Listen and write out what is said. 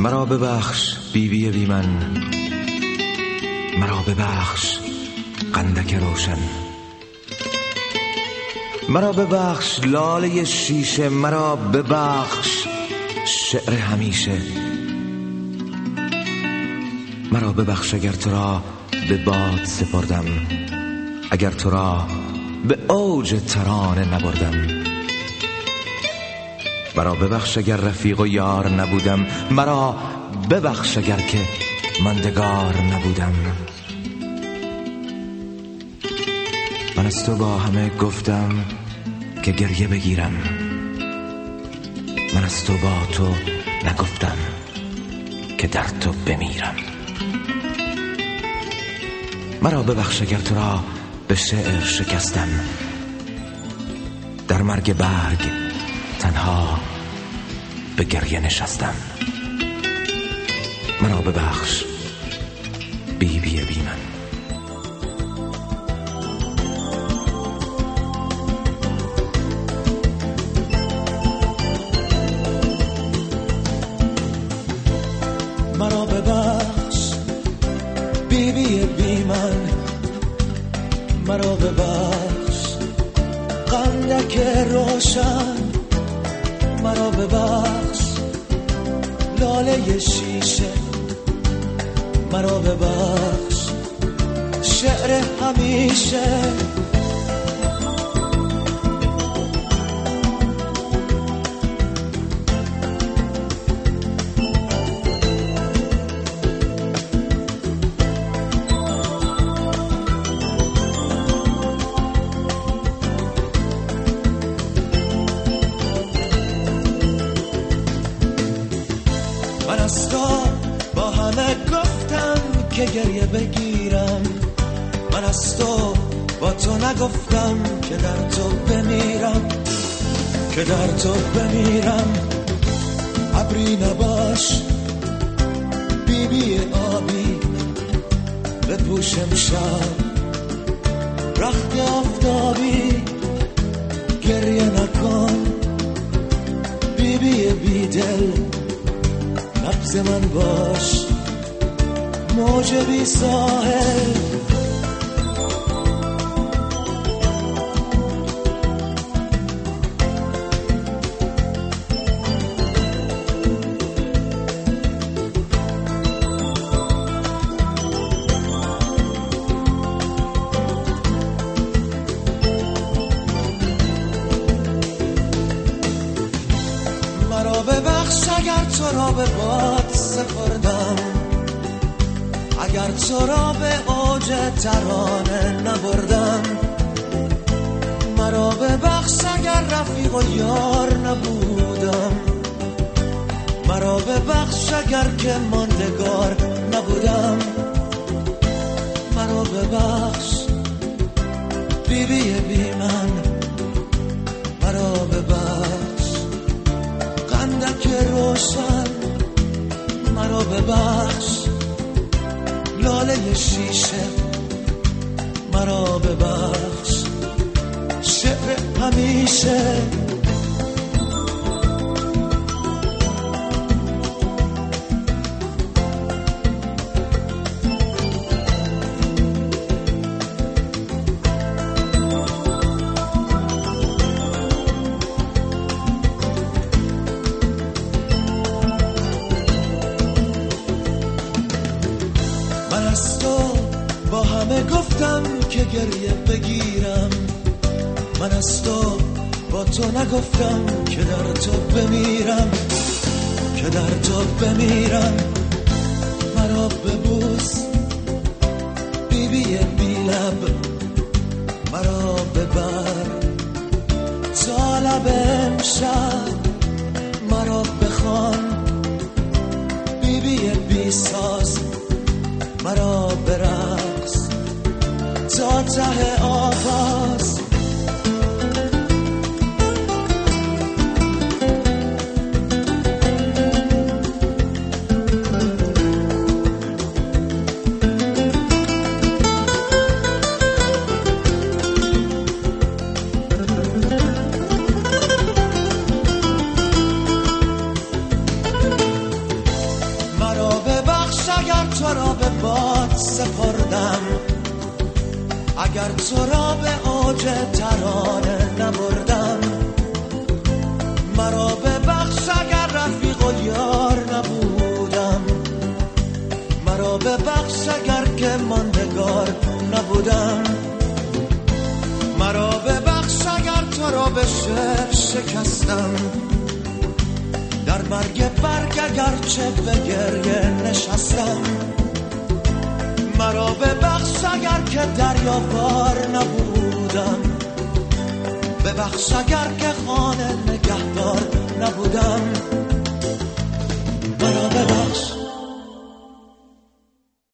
مرا ببخش بیبی بی من. مرا ببخش قندک روشن. مرا ببخش لاله شیشه مرا ببخش شعر همیشه. مرا ببخش اگر تو را به باد سپردم اگر تو را به اوج ترانه نبردم. مرا ببخش اگر رفیق و یار نبودم. مرا ببخش اگر که مندگار نبودم. من از تو با همه گفتم که گریه بگیرم. من از تو با تو نگفتم که در تو بمیرم. مرا ببخش اگر تو را به شعر شکستم. در مرگ برگ تنها به گریه نشستم. مرا ببخش. بی بی بی من. مرا ببخش. بی بی بی من. مرا ببخش. قندک روشن. مرا ببخش. لاله شیشه مرا ببخش. شعر همیشه تو با همه گفتم که گریه بگیرم. من از تو با تو نگفتم که در تو بمیرم که در تو بمیرم. ابری نباش بی بی آبی بپوشم شب. رخت آفتابی گریه نکن بی بی نفس من باش موج بی ساحل. اگر تو را به باد سپردم. اگر تو را به اوج ترانه نبردم مرا ببخش اگر رفیق و یار نبودم. مرا ببخش اگر که ماندگار نبودم. مرا ببخش بی بی بی من. روشن مرا ببخش. لاله شیشه مرا ببخش. شعر همیشه گریه بگیرم. من از تو با تو نگفتم که در تو بمیرم که در تو بمیرم. مرا ببوس بی بی لب. مرا ببر. تا لب امشب مرا بخوان. بی بی ساز مرا برقص daughter of us اگر تو را به اوج ترانه نبردم مرا به بخش اگر رفیق و یار نبودم. مرا به بخش اگر که ماندگار نبودم. مرا به بخش اگر تو را به شعر شکستم. در مرگ برگ اگرچه به گریه نشستم. مرا به بخش اگر که دریاوار نبودم. به بخش اگر که خانه نگهدار نبودم.